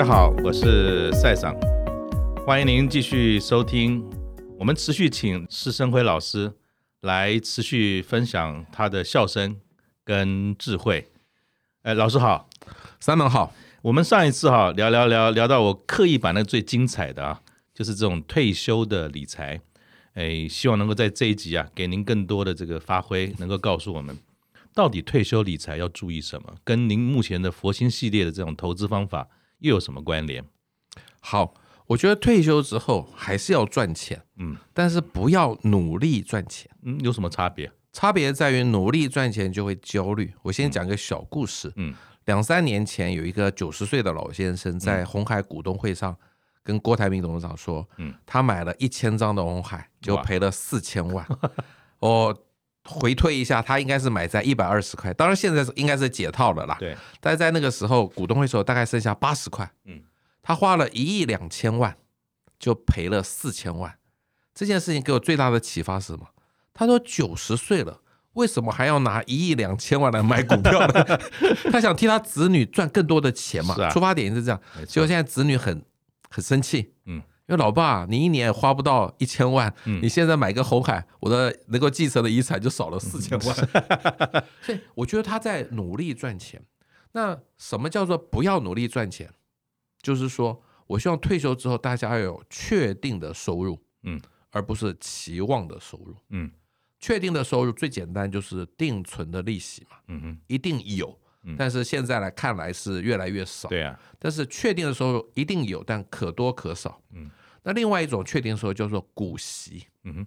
大家好，我是赛桑，欢迎您继续收听。我们持续请施生辉老师来持续分享他的笑声跟智慧。哎，老师好，三门好。我们上一次哈聊聊聊聊到我刻意把那最精彩的啊，就是这种退休的理财。哎，希望能够在这一集啊，给您更多的这个发挥，能够告诉我们。到底退休理财要注意什么？跟您目前的佛心系列的这种投资方法又有什么关联？好，我觉得退休之后还是要赚钱，嗯，但是不要努力赚钱，嗯，有什么差别？差别在于努力赚钱就会焦虑。我先讲个小故事，嗯，两三年前有一个九十岁的老先生在红海股东会上跟郭台铭董事长说，嗯，他买了一千张的红海就赔了四千万，哦。回推一下，他应该是买在一百二十块，当然现在是应该是解套了啦。对，但是在那个时候股东会时候大概剩下八十块，嗯，他花了一亿两千万，就赔了四千万。这件事情给我最大的启发是什么？他说九十岁了，为什么还要拿一亿两千万来买股票呢？他想替他子女赚更多的钱嘛，出发点是这样。结果现在子女很很生气，嗯。因为老爸，你一年也花不到一千万，嗯、你现在买个红海，我的能够继承的遗产就少了四千万。嗯、所以我觉得他在努力赚钱。那什么叫做不要努力赚钱？就是说我希望退休之后大家要有确定的收入，嗯，而不是期望的收入，嗯，确定的收入最简单就是定存的利息嘛，嗯哼，一定有。但是现在来看来是越来越少，对啊。但是确定的收入一定有，但可多可少，嗯。那另外一种确定收入叫做股息，嗯哼，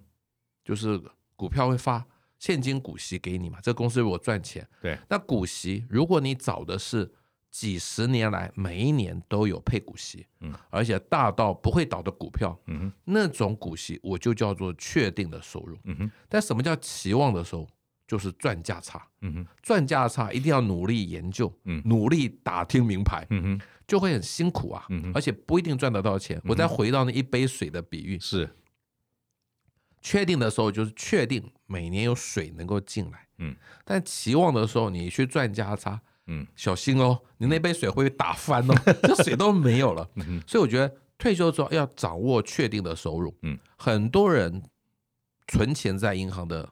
就是股票会发现金股息给你嘛，这个公司如果赚钱，对。那股息如果你找的是几十年来每一年都有配股息，嗯，而且大到不会倒的股票，嗯哼，那种股息我就叫做确定的收入，嗯哼。但什么叫期望的收入？就是赚价差，嗯哼，赚价差一定要努力研究，嗯，努力打听名牌，嗯哼，就会很辛苦啊，嗯哼，而且不一定赚得到钱。我再回到那一杯水的比喻，是。确定的时候就是确定每年有水能够进来，嗯，但期望的时候你去赚价差，嗯，小心哦，你那杯水会打翻哦，这水都没有了，所以我觉得退休之后要掌握确定的收入，嗯，很多人存钱在银行的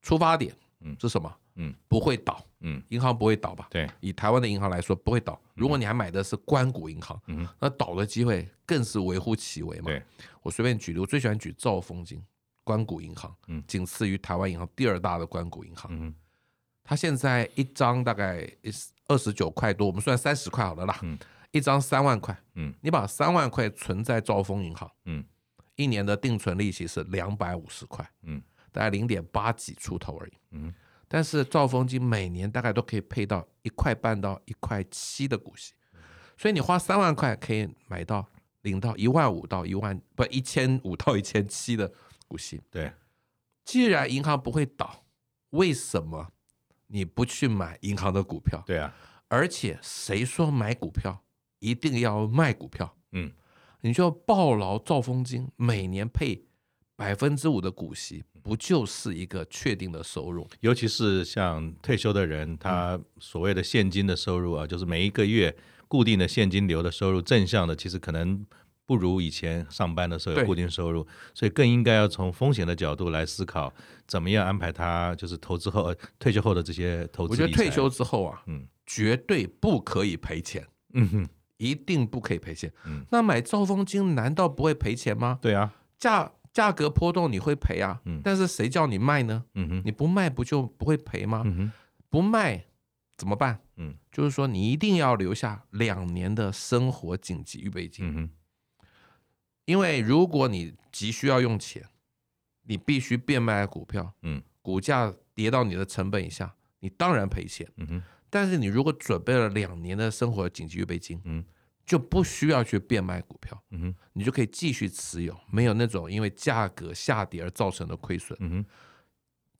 出发点。嗯，是什么？嗯，不会倒。嗯，银行不会倒吧？对，以台湾的银行来说，不会倒。如果你还买的是关谷银行，嗯，那倒的机会更是微乎其微嘛。对，我随便举例，我最喜欢举兆丰金关谷银行，嗯，仅次于台湾银行第二大的关谷银行。嗯，它现在一张大概二十九块多，我们算三十块好了啦。嗯，一张三万块。嗯，你把三万块存在兆丰银行，嗯，一年的定存利息是两百五十块。嗯。大概零点八几出头而已，嗯，但是兆丰金每年大概都可以配到一块半到一块七的股息，所以你花三万块可以买到领到一万五到一万不一千五到一千七的股息。对，既然银行不会倒，为什么你不去买银行的股票？对啊，而且谁说买股票一定要卖股票？嗯，你就要抱牢兆丰金每年配百分之五的股息。不就是一个确定的收入？尤其是像退休的人，他所谓的现金的收入啊，就是每一个月固定的现金流的收入，正向的，其实可能不如以前上班的时候有固定收入，所以更应该要从风险的角度来思考，怎么样安排他就是投资后退休后的这些投资。我觉得退休之后啊，嗯，绝对不可以赔钱，嗯哼，一定不可以赔钱。嗯，那买兆丰金难道不会赔钱吗？对啊，价。价格波动你会赔啊，但是谁叫你卖呢？你不卖不就不会赔吗？不卖怎么办？就是说你一定要留下两年的生活紧急预备金，因为如果你急需要用钱，你必须变卖股票，股价跌到你的成本以下，你当然赔钱，但是你如果准备了两年的生活紧急预备金，就不需要去变卖股票，嗯哼，你就可以继续持有，没有那种因为价格下跌而造成的亏损，嗯哼，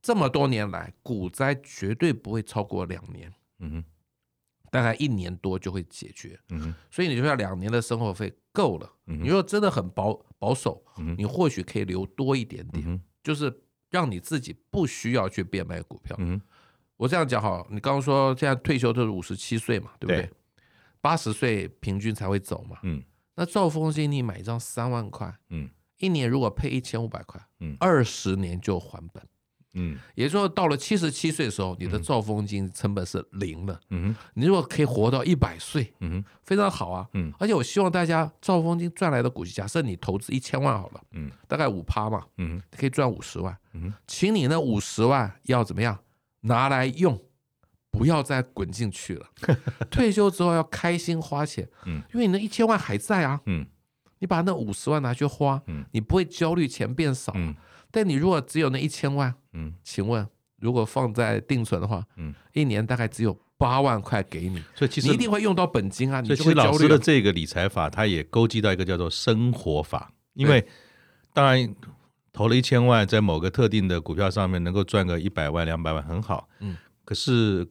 这么多年来，股灾绝对不会超过两年，嗯哼，大概一年多就会解决，嗯哼，所以你就要两年的生活费够了，嗯，你如果真的很保保守，嗯，你或许可以留多一点点，嗯，就是让你自己不需要去变卖股票，嗯哼，我这样讲好，你刚刚说现在退休都是五十七岁嘛，对不对？对八十岁平均才会走嘛。嗯，那兆丰金你买一张三万块，嗯，一年如果配一千五百块，嗯，二十年就还本。嗯，也就是说，到了七十七岁的时候，你的兆丰金成本是零了。嗯你如果可以活到一百岁，嗯非常好啊。嗯，而且我希望大家兆丰金赚来的股息，假设你投资一千万好了，嗯，大概五趴嘛，嗯可以赚五十万。嗯，请你那五十万要怎么样拿来用，不要再滚进去了。退休之后要开心花钱，嗯，因为你那一千万还在啊。嗯，你把那五十万拿去花，嗯，你不会焦虑钱变少。嗯。但你如果只有那一千万，嗯，请问如果放在定存的话，嗯，一年大概只有八万块给你，所以其实你一定会用到本金啊，你所以其实老师就会焦虑啊。的这个理财法，它也勾稽到一个叫做生活法，因为当然投了一千万在某个特定的股票上面能够赚个一百万两百万很好，嗯，可是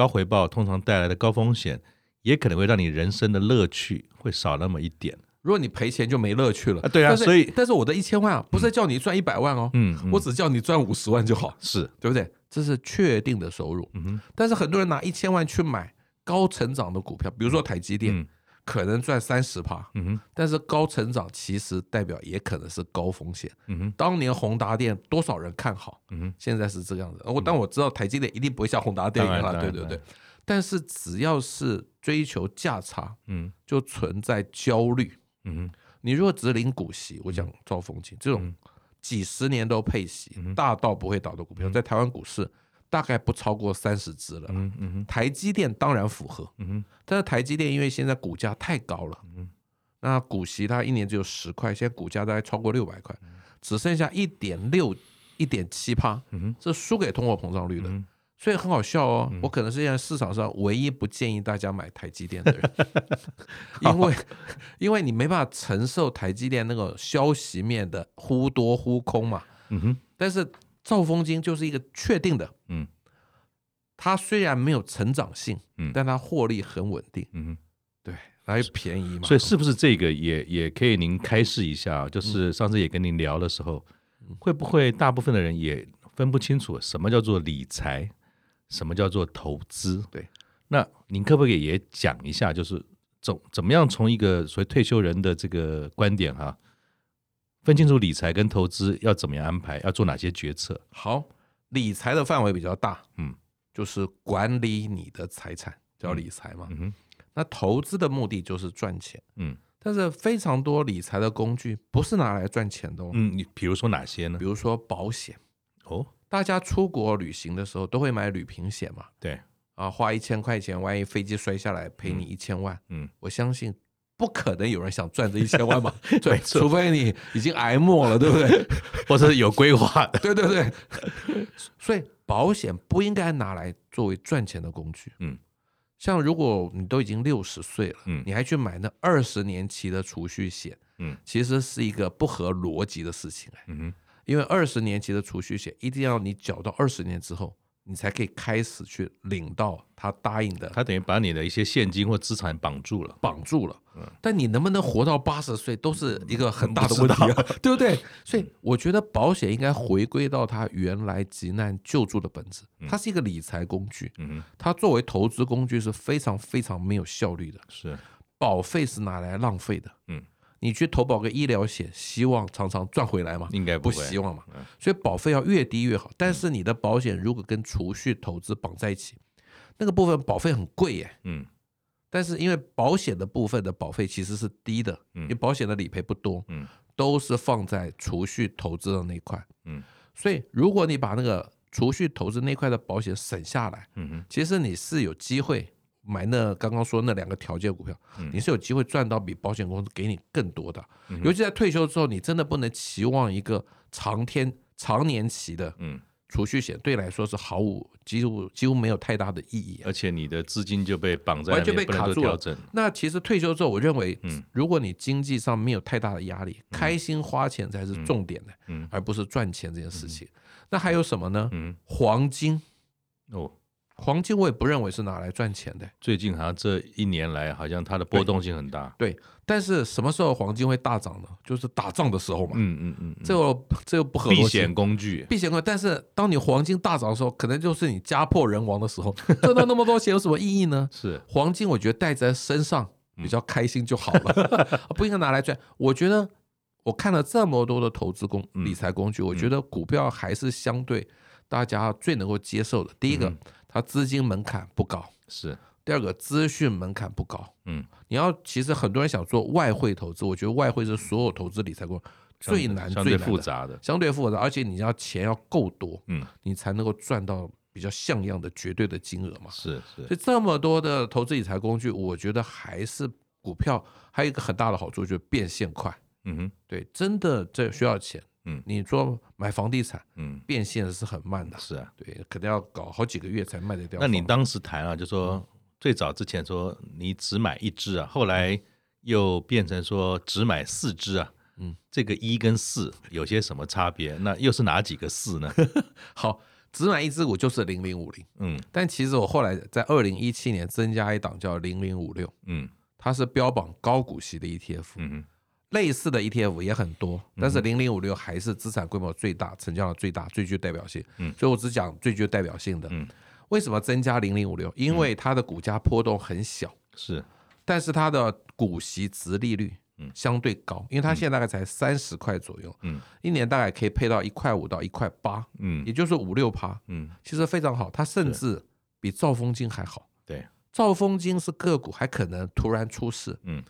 高回报通常带来的高风险，也可能会让你人生的乐趣会少那么一点。如果你赔钱就没乐趣了啊对啊所以但是我的一千万啊，不是叫你赚一百万哦，嗯，嗯我只叫你赚五十万就好，是，对不对？这是确定的收入。但是很多人拿一千万去买高成长的股票，比如说台积电，嗯可能赚三十趴，嗯哼，但是高成长其实代表也可能是高风险。嗯哼，当年宏达电多少人看好，嗯哼，现在是这个样子。我但我知道台积电一定不会像宏达电一样了，对对对。但是只要是追求价差，嗯。就存在焦虑。嗯哼，你如果只领股息，我讲兆丰金这种几十年都配息、大到不会倒的股票，在台湾股市大概不超过三十只了。嗯嗯哼，台积电当然符合，嗯哼，但是台积电因为现在股价太高了，嗯那股息它一年只有十块，现在股价大概超过六百块，只剩下一点六、一点七趴，这输给通货膨胀率的。所以很好笑哦，我可能是现在市场上唯一不建议大家买台积电的人，因为因为你没办法承受台积电那个消息面的忽多忽空嘛。嗯哼，但是兆丰金就是一个确定的，嗯，它虽然没有成长性，嗯但它获利很稳定，嗯哼。对，还便宜嘛。所以是不是这个也也可以您开示一下？就是上次也跟您聊的时候，会不会大部分的人也分不清楚什么叫做理财？什么叫做投资？对，那您可不可以也讲一下，就是怎怎么样从一个所谓退休人的这个观点哈，分清楚理财跟投资要怎么样安排，要做哪些决策？好，理财的范围比较大，嗯，就是管理你的财产叫理财嘛。嗯哼，那投资的目的就是赚钱，嗯，但是非常多理财的工具不是拿来赚钱的哦，嗯，你比如说哪些呢比？如说保险，哦，大家出国旅行的时候都会买旅行险嘛，对，啊，花一千块钱，万一飞机摔下来赔你一千万，嗯，我相信不可能有人想赚这一千万嘛，对，除非你已经挨末了，对不对？或者是有规划的，对 对对，所以保险不应该拿来作为赚钱的工具。嗯，像如果你都已经六十岁了，嗯。你还去买那二十年期的储蓄险，嗯，其实是一个不合逻辑的事情哎，嗯哼，因为二十年期的储蓄险一定要你缴到二十年之后，你才可以开始去领到他答应的他等于把你的一些现金或资产绑住了。绑住了。嗯但你能不能活到八十岁，都是一个很大的问题、啊，对不对？所以我觉得保险应该回归到它原来急难救助的本质，它是一个理财工具，嗯哼，它作为投资工具是非常非常没有效率的。是，保费是拿来浪费的，嗯，你去投保个医疗险，希望常常赚回来吗？应该不希望嘛嗯。所以保费要越低越好。但是你的保险如果跟储蓄投资绑在一起，那个部分保费很贵耶。嗯但是因为保险的部分的保费其实是低的，嗯因为保险的理赔不多，嗯都是放在储蓄投资的那一块，嗯所以如果你把那个储蓄投资那块的保险省下来，嗯哼，其实你是有机会买那刚刚说那两个条件股票，嗯。你是有机会赚到比保险公司给你更多的，尤其在退休之后，你真的不能期望一个长天长年期的嗯，储蓄险对来说是毫无几乎几乎没有太大的意义啊。而且你的资金就被绑在那完全被卡住了。那其实退休之后，我认为嗯，如果你经济上没有太大的压力，开心花钱才是重点的，嗯。而不是赚钱这件事情。那还有什么呢？嗯，黄金，哦，黄金我也不认为是拿来赚钱的。最近好像这一年来，好像它的波动性很大。对，但是什么时候黄金会大涨呢？就是打仗的时候嘛。嗯嗯嗯，这个这个不合避险工具，避险工具。但是当你黄金大涨的时候，可能就是你家破人亡的时候，赚到那么多钱有什么意义呢？是黄金，我觉得带在身上比较开心就好了，不应该拿来赚。我觉得我看了这么多的投资工理财工具，我觉得股票还是相对大家最能够接受的。第一个。它资金门槛不高，是第二个资讯门槛不高。嗯，你要其实很多人想做外汇投资，我觉得外汇是所有投资理财过最难、最复杂的，相对复杂，而且你要钱要够多，嗯，你才能够赚到比较像样的绝对的金额嘛。是是，所以这么多的投资理财工具，我觉得还是股票还有一个很大的好处，就是变现快。嗯哼，对，真的这需要钱。嗯，你说买房地产，嗯，变现是很慢的，是啊，对，可能要搞好几个月才卖得掉。那你当时谈啊，就说最早之前说你只买一只啊，后来又变成说只买四只啊，嗯，这个一跟四有些什么差别？那又是哪几个四呢？好，只买一只股就是零零五零，嗯，但其实我后来在二零一七年增加一档叫零零五六，嗯，它是标榜高股息的 ETF，嗯。类似的 ETF 也很多，但是零零五六还是资产规模最大、成交量最大、最具代表性。嗯，所以我只讲最具代表性的。嗯，为什么增加零零五六？因为它的股价波动很小，是，但是它的股息值利率相对高，因为它现在大概才三十块左右，嗯，一年大概可以配到一块五到一块八，嗯，也就是五六趴，嗯，其实非常好，它甚至比兆丰金还好。对，兆丰金是个股，还可能突然出事，嗯。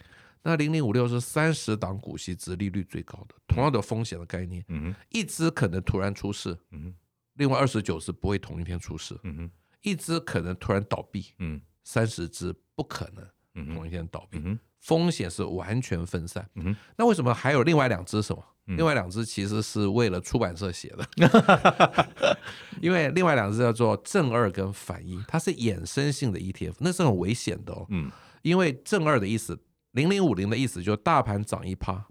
那零零五六是三十档股息，值利率最高的，同样的风险的概念，嗯，一只可能突然出事，嗯，另外二十九只不会同一天出事，嗯，一只可能突然倒闭，嗯，三十只不可能同一天倒闭，嗯，风险是完全分散，嗯，那为什么还有另外两只什么？另外两只其实是为了出版社写的，因为另外两只叫做正二跟反一，它是衍生性的 ETF，那是很危险的哦，嗯，因为正二的意思。零零五零的意思就是大盘涨一趴，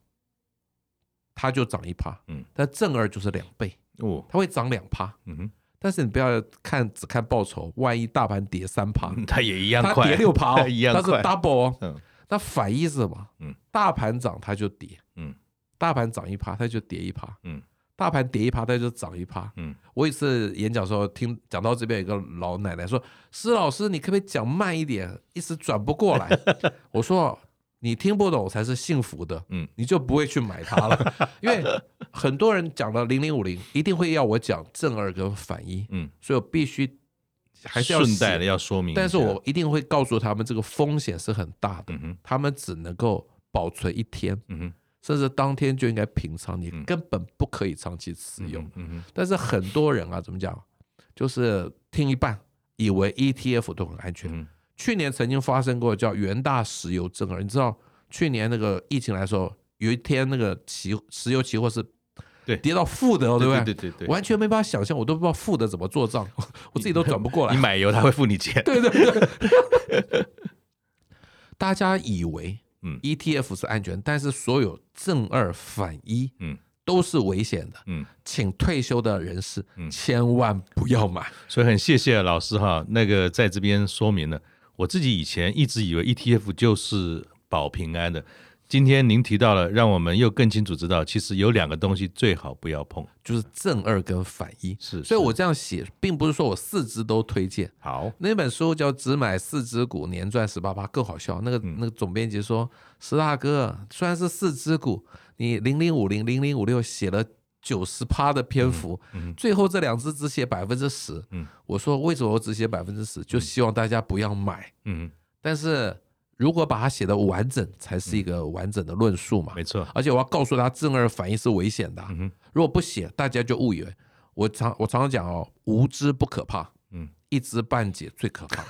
它就涨一趴，嗯，但正二就是两倍哦，它会涨两趴，嗯哼，但是你不要看只看报酬，万一大盘跌三趴，它也一样快，它跌六趴哦，一样它是 double 哦，嗯，那反义是什么？嗯，大盘涨它就跌，嗯，大盘涨一趴它就跌一趴，嗯，大盘跌一趴它就涨一趴，嗯，我一次演讲时候听讲到这边有一个老奶奶说，施老师你可不可以讲慢一点，一时转不过来，我说。你听不懂才是幸福的，嗯，你就不会去买它了，因为很多人讲了零零五零，一定会要我讲正二跟反一，嗯，所以我必须还是要顺带的要说明，但是我一定会告诉他们这个风险是很大的，他们只能够保存一天，嗯，甚至当天就应该平仓，你根本不可以长期持有，嗯，但是很多人啊，怎么讲，就是听一半，以为 ETF 都很安全。去年曾经发生过叫元大石油正二，你知道去年那个疫情来说，有一天那个期石油期货是对跌到负的，对不对？对对对，完全没办法想象，我都不知道负的怎么做账，我自己都转不过来。你 买油他会付你钱，对对对。大家以为嗯 ETF 是安全，但是所有正二反一嗯都是危险的嗯，请退休的人士嗯千万不要买。所以很谢谢老师哈，那个在这边说明了。我自己以前一直以为 ETF 就是保平安的，今天您提到了，让我们又更清楚知道，其实有两个东西最好不要碰，就是正二跟反一。是，所以我这样写，并不是说我四只都推荐。好，那本书叫《只买四只股，年赚十八八》，更好笑。那个那个总编辑说：“石大哥，虽然是四只股，你零零五零、零零五六写了。”九十趴的篇幅，嗯嗯、最后这两只只写百分之十。我说为什么我只写百分之十？就希望大家不要买。嗯、但是如果把它写的完整，才是一个完整的论述嘛。没错，而且我要告诉他正二反应是危险的。嗯、如果不写，大家就误以为我常我常常讲哦，无知不可怕，嗯、一知半解最可怕。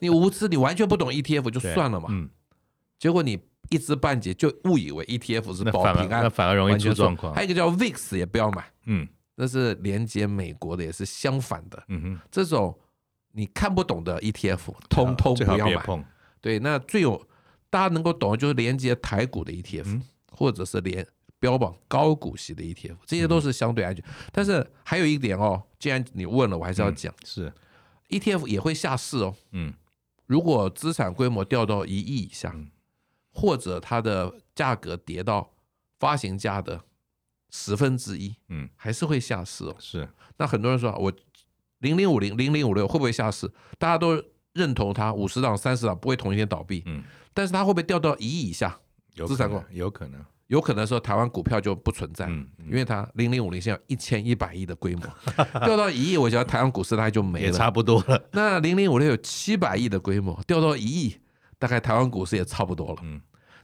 你无知，你完全不懂 ETF 就算了嘛。嗯、结果你。一知半解就误以为 ETF 是保平安，那反而容易出状况。还有一个叫 VIX 也不要买，嗯，那是连接美国的，也是相反的。嗯哼，这种你看不懂的 ETF，通通不要买。对，那最有大家能够懂的就是连接台股的 ETF，或者是连标榜高股息的 ETF，这些都是相对安全。但是还有一点哦，既然你问了，我还是要讲，是。ETF 也会下市哦。嗯，如果资产规模掉到一亿以下，嗯或者它的价格跌到发行价的十分之一，嗯，还是会下市哦。是，那很多人说，我零零五零零零五六会不会下市？大家都认同它五十档三十档不会同一天倒闭，嗯，但是它会不会掉到一亿以下？有资产过有可能，有可能说台湾股票就不存在，嗯嗯因为它零零五零现在一千一百亿的规模，掉到一亿，我觉得台湾股市大概就没了，也差不多了。那零零五六有七百亿的规模，掉到一亿，大概台湾股市也差不多了。嗯，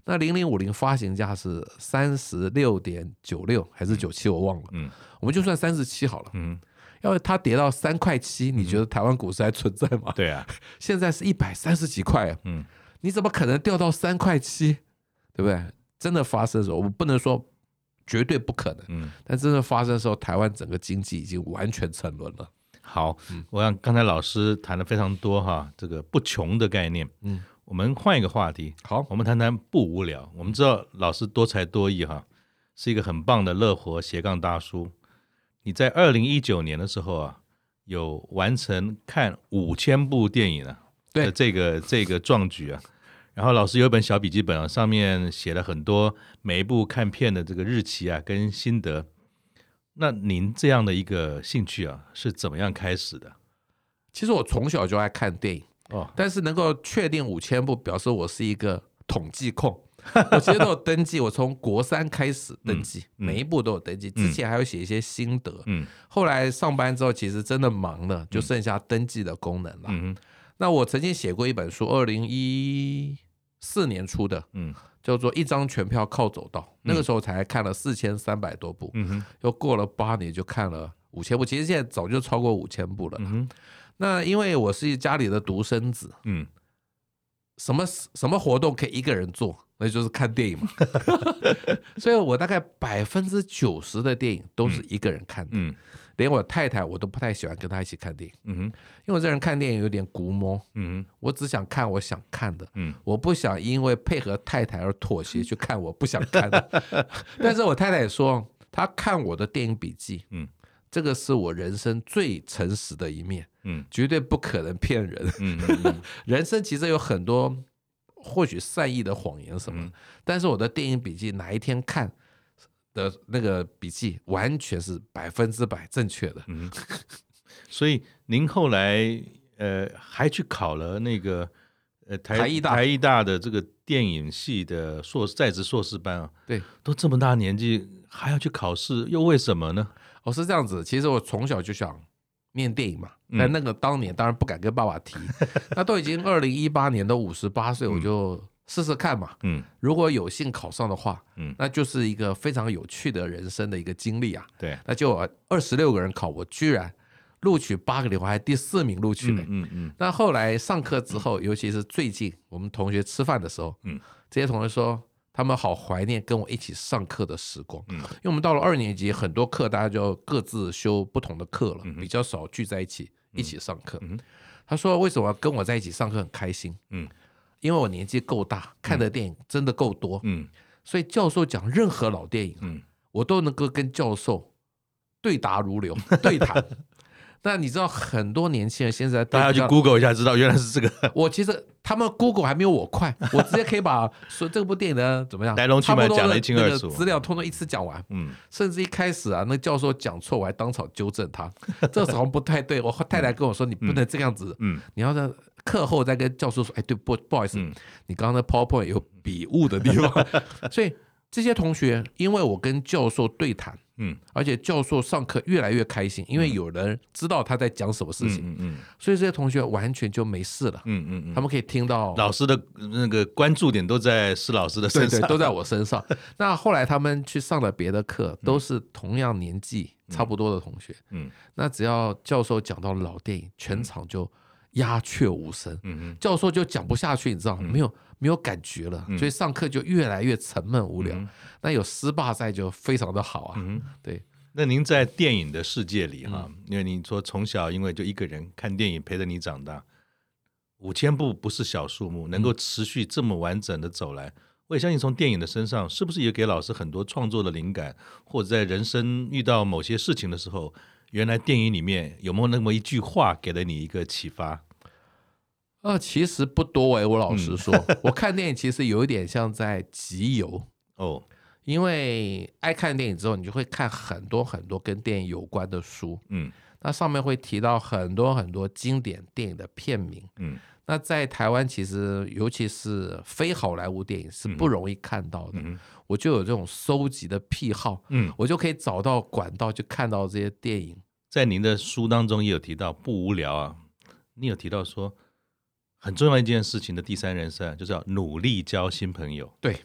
那零零五零发行价是三十六点九六还是九七，我忘了。嗯我们就算三十七好了。嗯，要是它跌到三块七，你觉得台湾股市还存在吗？对啊，现在是一百三十几块啊，嗯你怎么可能掉到三块七？对不对？真的发生的时候，我们不能说绝对不可能，嗯。但真的发生的时候，台湾整个经济已经完全沉沦了。好，嗯我想刚才老师谈了非常多哈，这个不穷的概念。嗯，我们换一个话题，好，我们谈谈不无聊。我们知道老师多才多艺哈，是一个很棒的乐活斜杠大叔。你在二零一九年的时候啊，有完成看五千部电影啊，对这个这个壮举啊。然后老师有一本小笔记本啊，上面写了很多每一部看片的这个日期啊跟心得。那您这样的一个兴趣啊，是怎么样开始的？其实我从小就爱看电影。哦，但是能够确定五千步，表示我是一个统计控。我其实都有登记，我从国三开始登记，每一步都有登记。之前还有写一些心得。嗯后来上班之后，其实真的忙了，就剩下登记的功能了。那我曾经写过一本书，二零一四年出的，嗯叫做《一张全票靠走道》。那个时候才看了四千三百多部，又过了八年就看了五千部。其实现在早就超过五千部了。那因为我是家里的独生子，嗯什么什么活动可以一个人做，那就是看电影嘛。所以我大概百分之九十的电影都是一个人看的，嗯连我太太我都不太喜欢跟她一起看电影，嗯哼因为我这人看电影有点古摸，嗯哼我只想看我想看的，嗯我不想因为配合太太而妥协去看我不想看的。但是我太太也说，她看我的电影笔记，嗯，这个是我人生最诚实的一面，嗯绝对不可能骗人。嗯嗯 人生其实有很多或许善意的谎言什么，嗯但是我的电影笔记哪一天看的那个笔记完全是百分之百正确的。嗯，所以您后来呃还去考了那个呃台台艺大台艺大的这个电影系的硕士在职硕士班啊，对，都这么大年纪还要去考试，又为什么呢？哦，是这样子。其实我从小就想念电影嘛，嗯但那个当年当然不敢跟爸爸提。那都已经二零一八年都五十八岁，我就试试看嘛。嗯如果有幸考上的话，嗯那就是一个非常有趣的人生的一个经历啊。对，那就二十六个人考，我居然录取八个里，我还第四名录取了。嗯嗯嗯那后来上课之后，尤其是最近我们同学吃饭的时候，嗯，这些同学说他们好怀念跟我一起上课的时光，嗯。因为我们到了二年级，很多课大家就各自修不同的课了，比较少聚在一起一起上课。嗯他说为什么跟我在一起上课很开心？嗯，因为我年纪够大，看的电影真的够多，嗯。所以教授讲任何老电影，嗯。我都能够跟教授对答如流，对谈。那你知道很多年轻人现在大家去 Google 一下，知道原来是这个。我其实他们 Google 还没有我快，我直接可以把说这部电影的怎么样来龙去脉讲的一清二楚。资料通通一次讲完，嗯。甚至一开始啊，那教授讲错，我还当场纠正他，这好像不太对。我太太跟我说，你不能这样子，嗯。你要在课后再跟教授说，哎，对不不好意思，嗯。你刚刚的 PowerPoint 有笔误的地方，所以这些同学因为我跟教授对谈。嗯。而且教授上课越来越开心，因为有人知道他在讲什么事情，嗯嗯所以这些同学完全就没事了。嗯嗯嗯，他们可以听到老师的那个关注点都在施老师的身上，对对，都在我身上。那后来他们去上了别的课，都是同样年纪差不多的同学。嗯那只要教授讲到老电影，全场就鸦雀无声。嗯嗯。教授就讲不下去，你知道，没有没有感觉了，所以上课就越来越沉闷无聊。那有师霸在就非常的好啊。嗯。对，那您在电影的世界里哈，因为你说从小因为就一个人看电影陪着你长大，五千部不是小数目，能够持续这么完整的走来，我也相信从电影的身上，是不是也给老师很多创作的灵感，或者在人生遇到某些事情的时候，原来电影里面有没有那么一句话给了你一个启发？呃，其实不多哎、欸，我老实 说，嗯、我看电影其实有一点像在集邮哦，因为爱看电影之后，你就会看很多很多跟电影有关的书，嗯，那上面会提到很多很多经典电影的片名，嗯，那在台湾其实尤其是非好莱坞电影是不容易看到的，我就有这种收集的癖好，嗯，我就可以找到管道去看到这些电影。在您的书当中也有提到不无聊啊，你有提到说。很重要一件事情的第三人生，就是要努力交新朋友。对，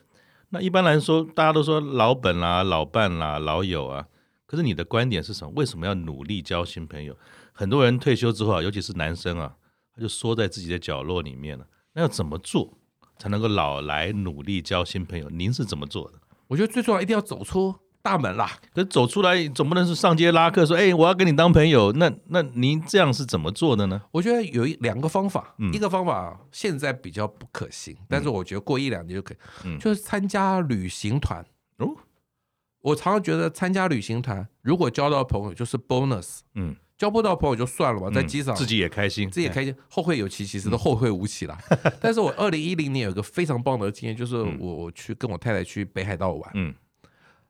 那一般来说，大家都说老本啦、啊、老伴啦、啊、老友啊。可是你的观点是什么？为什么要努力交新朋友？很多人退休之后啊，尤其是男生啊，他就缩在自己的角落里面了。那要怎么做才能够老来努力交新朋友？您是怎么做的？我觉得最重要一定要走出。大门啦，可走出来总不能是上街拉客说，哎、欸，我要跟你当朋友。那那您这样是怎么做的呢？我觉得有一两个方法，嗯、一个方法现在比较不可行，嗯、但是我觉得过一两年就可以，嗯、就是参加旅行团。哦，我常常觉得参加旅行团，如果交到朋友就是 bonus，嗯，交不到朋友就算了吧，在机场、嗯、自己也开心，自己也开心，后会有期，其实都后会无期了。嗯、但是我二零一零年有一个非常棒的经验，就是我我去跟我太太去北海道玩，嗯。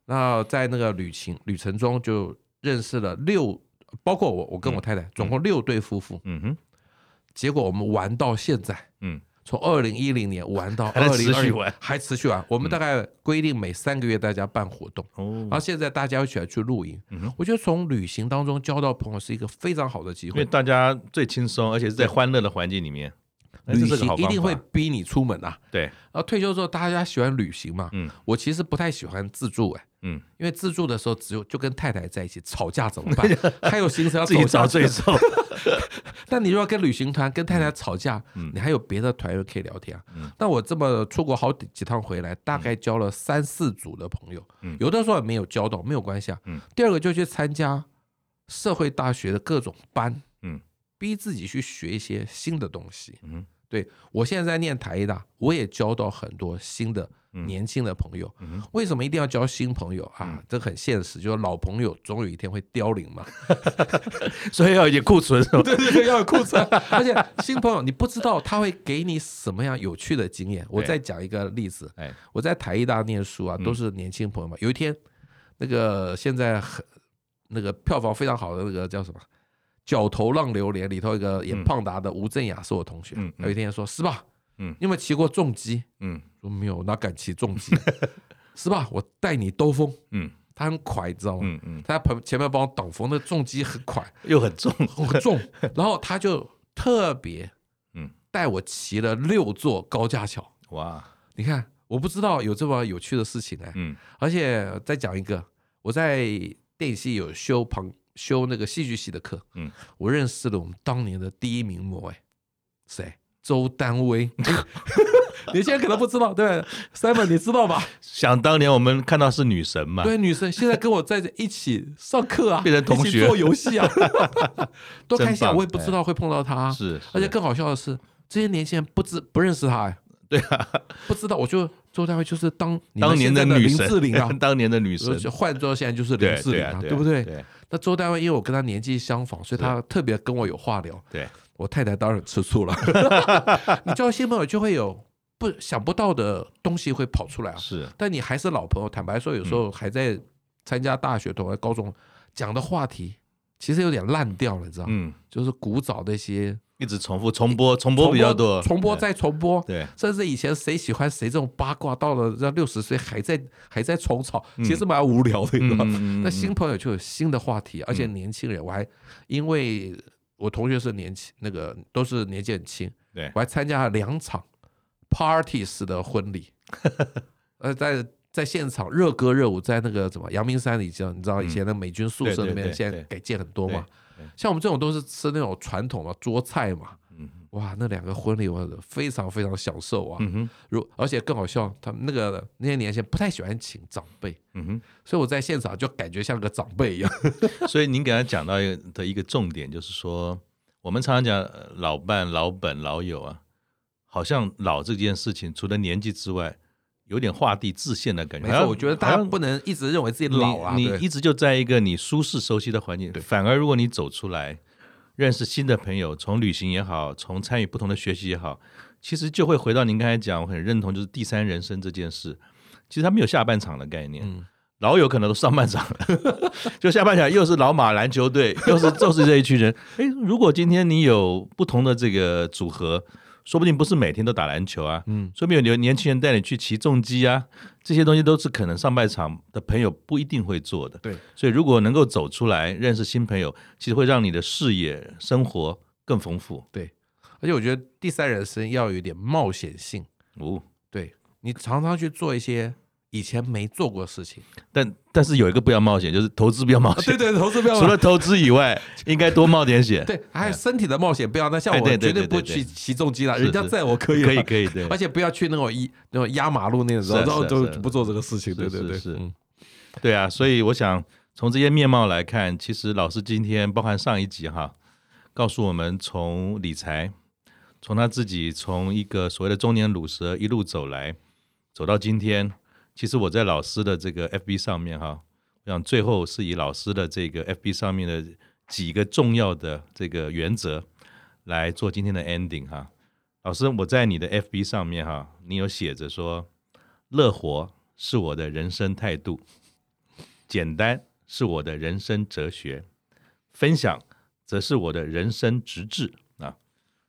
那在那个旅行旅程中就认识了六，包括我，我跟我太太，总共六对夫妇。嗯哼，结果我们玩到现在，嗯，从二零一零年玩到 二零二还持续玩。我们大概规定每三个月大家办活动，哦，然后现在大家一起来去露营。嗯哼，我觉得从旅行当中交到朋友是一个非常好的机会，因为大家最轻松，而且是在欢乐的环境里面。旅行一定会逼你出门啊。对，然后退休之后大家喜欢旅行嘛。嗯，我其实不太喜欢自助哎。嗯，因为自助的时候只有就跟太太在一起吵架怎么办？还有行程要自己找罪受。但你如果跟旅行团跟太太吵架，你还有别的团员可以聊天啊。那我这么出国好几趟回来，大概交了三四组的朋友。有的时候也没有交到，没有关系啊。第二个就去参加社会大学的各种班。嗯，逼自己去学一些新的东西。嗯，对，我现在在念台大，我也交到很多新的。年轻的朋友，为什么一定要交新朋友啊？这很现实，就是老朋友总有一天会凋零嘛，所以要有库存，对对对，要有库存。而且新朋友你不知道他会给你什么样有趣的经验。我再讲一个例子，我在台艺大念书啊，都是年轻朋友嘛。有一天，那个现在很那个票房非常好的那个叫什么《角头浪流连》里头一个演胖达的吴镇雅是我同学，有一天说是吧？嗯，你有没有骑过重机？嗯，说没有，哪敢骑重机？是吧？我带你兜风。嗯，他很快，你知道吗？嗯嗯，他在前面帮我挡风，那重机很快，又很重，很重。然后他就特别，嗯，带我骑了六座高架桥。哇，你看，我不知道有这么有趣的事情哎。嗯，而且再讲一个，我在电影系有修旁修那个戏剧系的课。嗯，我认识了我们当年的第一名模，哎，谁？周丹薇，你现在可能不知道，对，Simon 你知道吧？想当年我们看到是女神嘛，对，女神现在跟我在一起上课啊，变成同学。做游戏啊，多开心啊！我也不知道会碰到她，是，而且更好笑的是，这些年轻人不知不认识她，哎，对啊，不知道，我就周丹薇就是当当年的女神林志玲啊，当年的女神，换做现在就是林志玲啊，对不对？那周大卫因为我跟他年纪相仿，所以他特别跟我有话聊，对。我太太当然吃醋了，你交新朋友就会有不想不到的东西会跑出来啊。是，但你还是老朋友，坦白说，有时候还在参加大学同学高中讲的话题，其实有点烂掉了，你知道吗？嗯，就是古早的一些一直重复重播重播比较多，重播再重播，对，甚至以前谁喜欢谁这种八卦，到了这六十岁还在还在重炒，其实蛮无聊的，你知道吗？那新朋友就有新的话题，而且年轻人我还因为。我同学是年轻，那个都是年纪很轻。对，我还参加了两场 party 式的婚礼，呃，在在现场热歌热舞，在那个什么阳明山里，知道你知道以前的美军宿舍里面，现在改建很多嘛。像我们这种都是吃那种传统的桌菜嘛。哇，那两个婚礼我非常非常享受啊！如而且更好笑，他们那个那些年轻人不太喜欢请长辈，嗯哼，所以我在现场就感觉像个长辈一样。所以您给他讲到的一个重点就是说，我们常常讲老伴、老本、老友啊，好像老这件事情，除了年纪之外，有点画地自限的感觉。没错，我觉得大家不能一直认为自己老啊，你，你一直就在一个你舒适熟悉的环境，反而如果你走出来，认识新的朋友，从旅行也好，从参与不同的学习也好，其实就会回到您刚才讲，我很认同，就是第三人生这件事。其实他没有下半场的概念。嗯老有可能都上半场了，就下半场又是老马篮球队，又是就是这一群人。诶，如果今天你有不同的这个组合，说不定不是每天都打篮球啊，嗯，说不定有年轻人带你去骑重机啊，这些东西都是可能上半场的朋友不一定会做的。对，所以如果能够走出来认识新朋友，其实会让你的视野、生活更丰富。对，而且我觉得第三人生要有一点冒险性。哦，对，你常常去做一些。以前没做过事情，但但是有一个不要冒险，就是投资不要冒险。对对，投资不要。除了投资以外，应该多冒点险。对，还有身体的冒险不要。那像我绝对不去骑重机了，人家载我可以。可以可以对。而且不要去那种一那种压马路那种然后就不做这个事情。对对对，是。对啊，所以我想从这些面貌来看，其实老师今天包含上一集哈，告诉我们从理财，从他自己从一个所谓的中年鲁蛇一路走来，走到今天。其实我在老师的这个 FB 上面哈，我想最后是以老师的这个 FB 上面的几个重要的这个原则来做今天的 ending 哈。老师，我在你的 FB 上面哈，你有写着说，乐活是我的人生态度，简单是我的人生哲学，分享则是我的人生直志啊。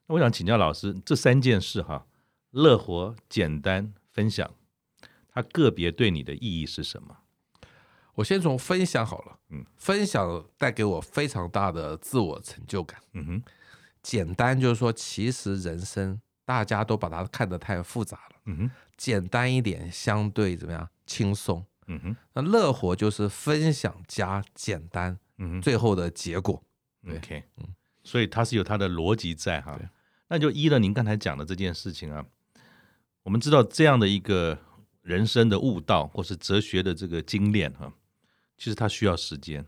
那我想请教老师，这三件事哈，乐活、简单、分享。它个别对你的意义是什么？我先从分享好了，嗯，分享带给我非常大的自我成就感，嗯哼。简单就是说，其实人生大家都把它看得太复杂了，嗯哼。简单一点，相对怎么样？轻松，嗯哼。那乐活就是分享加简单，嗯哼，最后的结果。OK，嗯，所以它是有它的逻辑在哈。那就依了您刚才讲的这件事情啊，我们知道这样的一个。人生的悟道，或是哲学的这个精炼哈，其实它需要时间。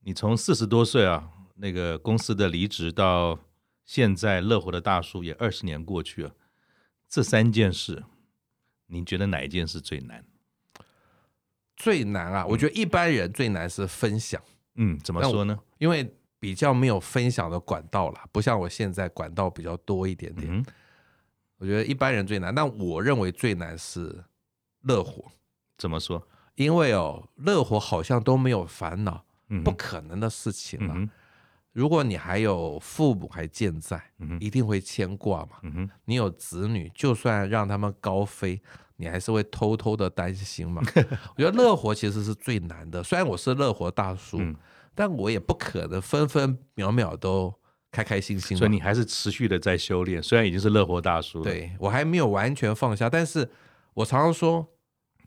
你从四十多岁啊，那个公司的离职到现在乐活的大叔，也二十年过去了。这三件事，你觉得哪一件事最难？最难啊！我觉得一般人最难是分享。嗯，怎么说呢？因为比较没有分享的管道了，不像我现在管道比较多一点点。嗯我觉得一般人最难，但我认为最难是乐活。怎么说？因为哦，乐活好像都没有烦恼，嗯、不可能的事情了。嗯、如果你还有父母还健在，嗯、一定会牵挂嘛。嗯、你有子女，就算让他们高飞，你还是会偷偷的担心嘛。我觉得乐活其实是最难的。虽然我是乐活大叔，嗯、但我也不可能分分秒秒都。开开心心，所以你还是持续的在修炼，虽然已经是乐活大叔了。对，我还没有完全放下，但是我常常说，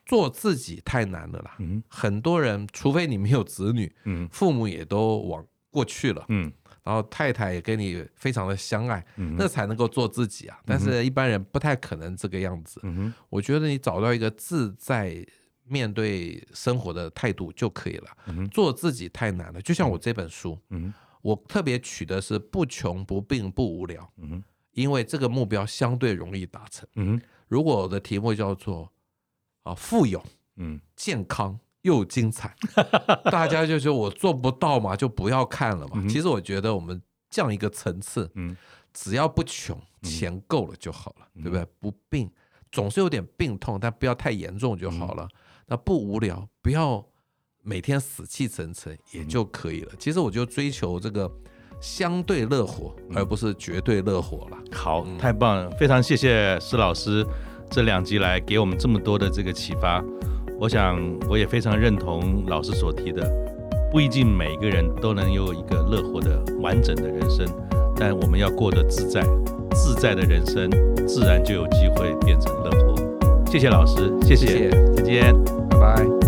做自己太难了啦。嗯，很多人，除非你没有子女，嗯，父母也都往过去了，嗯，然后太太也跟你非常的相爱，嗯，那才能够做自己啊。但是一般人不太可能这个样子。嗯哼，我觉得你找到一个自在面对生活的态度就可以了。嗯哼，做自己太难了，就像我这本书，嗯。我特别取的是不穷不病不无聊，嗯哼，因为这个目标相对容易达成，嗯哼。如果我的题目叫做啊富有，嗯，健康又精彩，大家就说我做不到嘛，就不要看了嘛。嗯。其实我觉得我们降一个层次，嗯，只要不穷，钱够了就好了，嗯。对不对？不病，总是有点病痛，但不要太严重就好了。嗯。那不无聊，不要。每天死气沉沉也就可以了。其实我就追求这个相对乐活，而不是绝对乐活了。好，太棒了，非常谢谢施老师这两集来给我们这么多的这个启发。我想我也非常认同老师所提的，不一定每个人都能有一个乐活的完整的人生，但我们要过得自在，自在的人生自然就有机会变成乐活。谢谢老师，谢谢，谢谢再见，拜拜。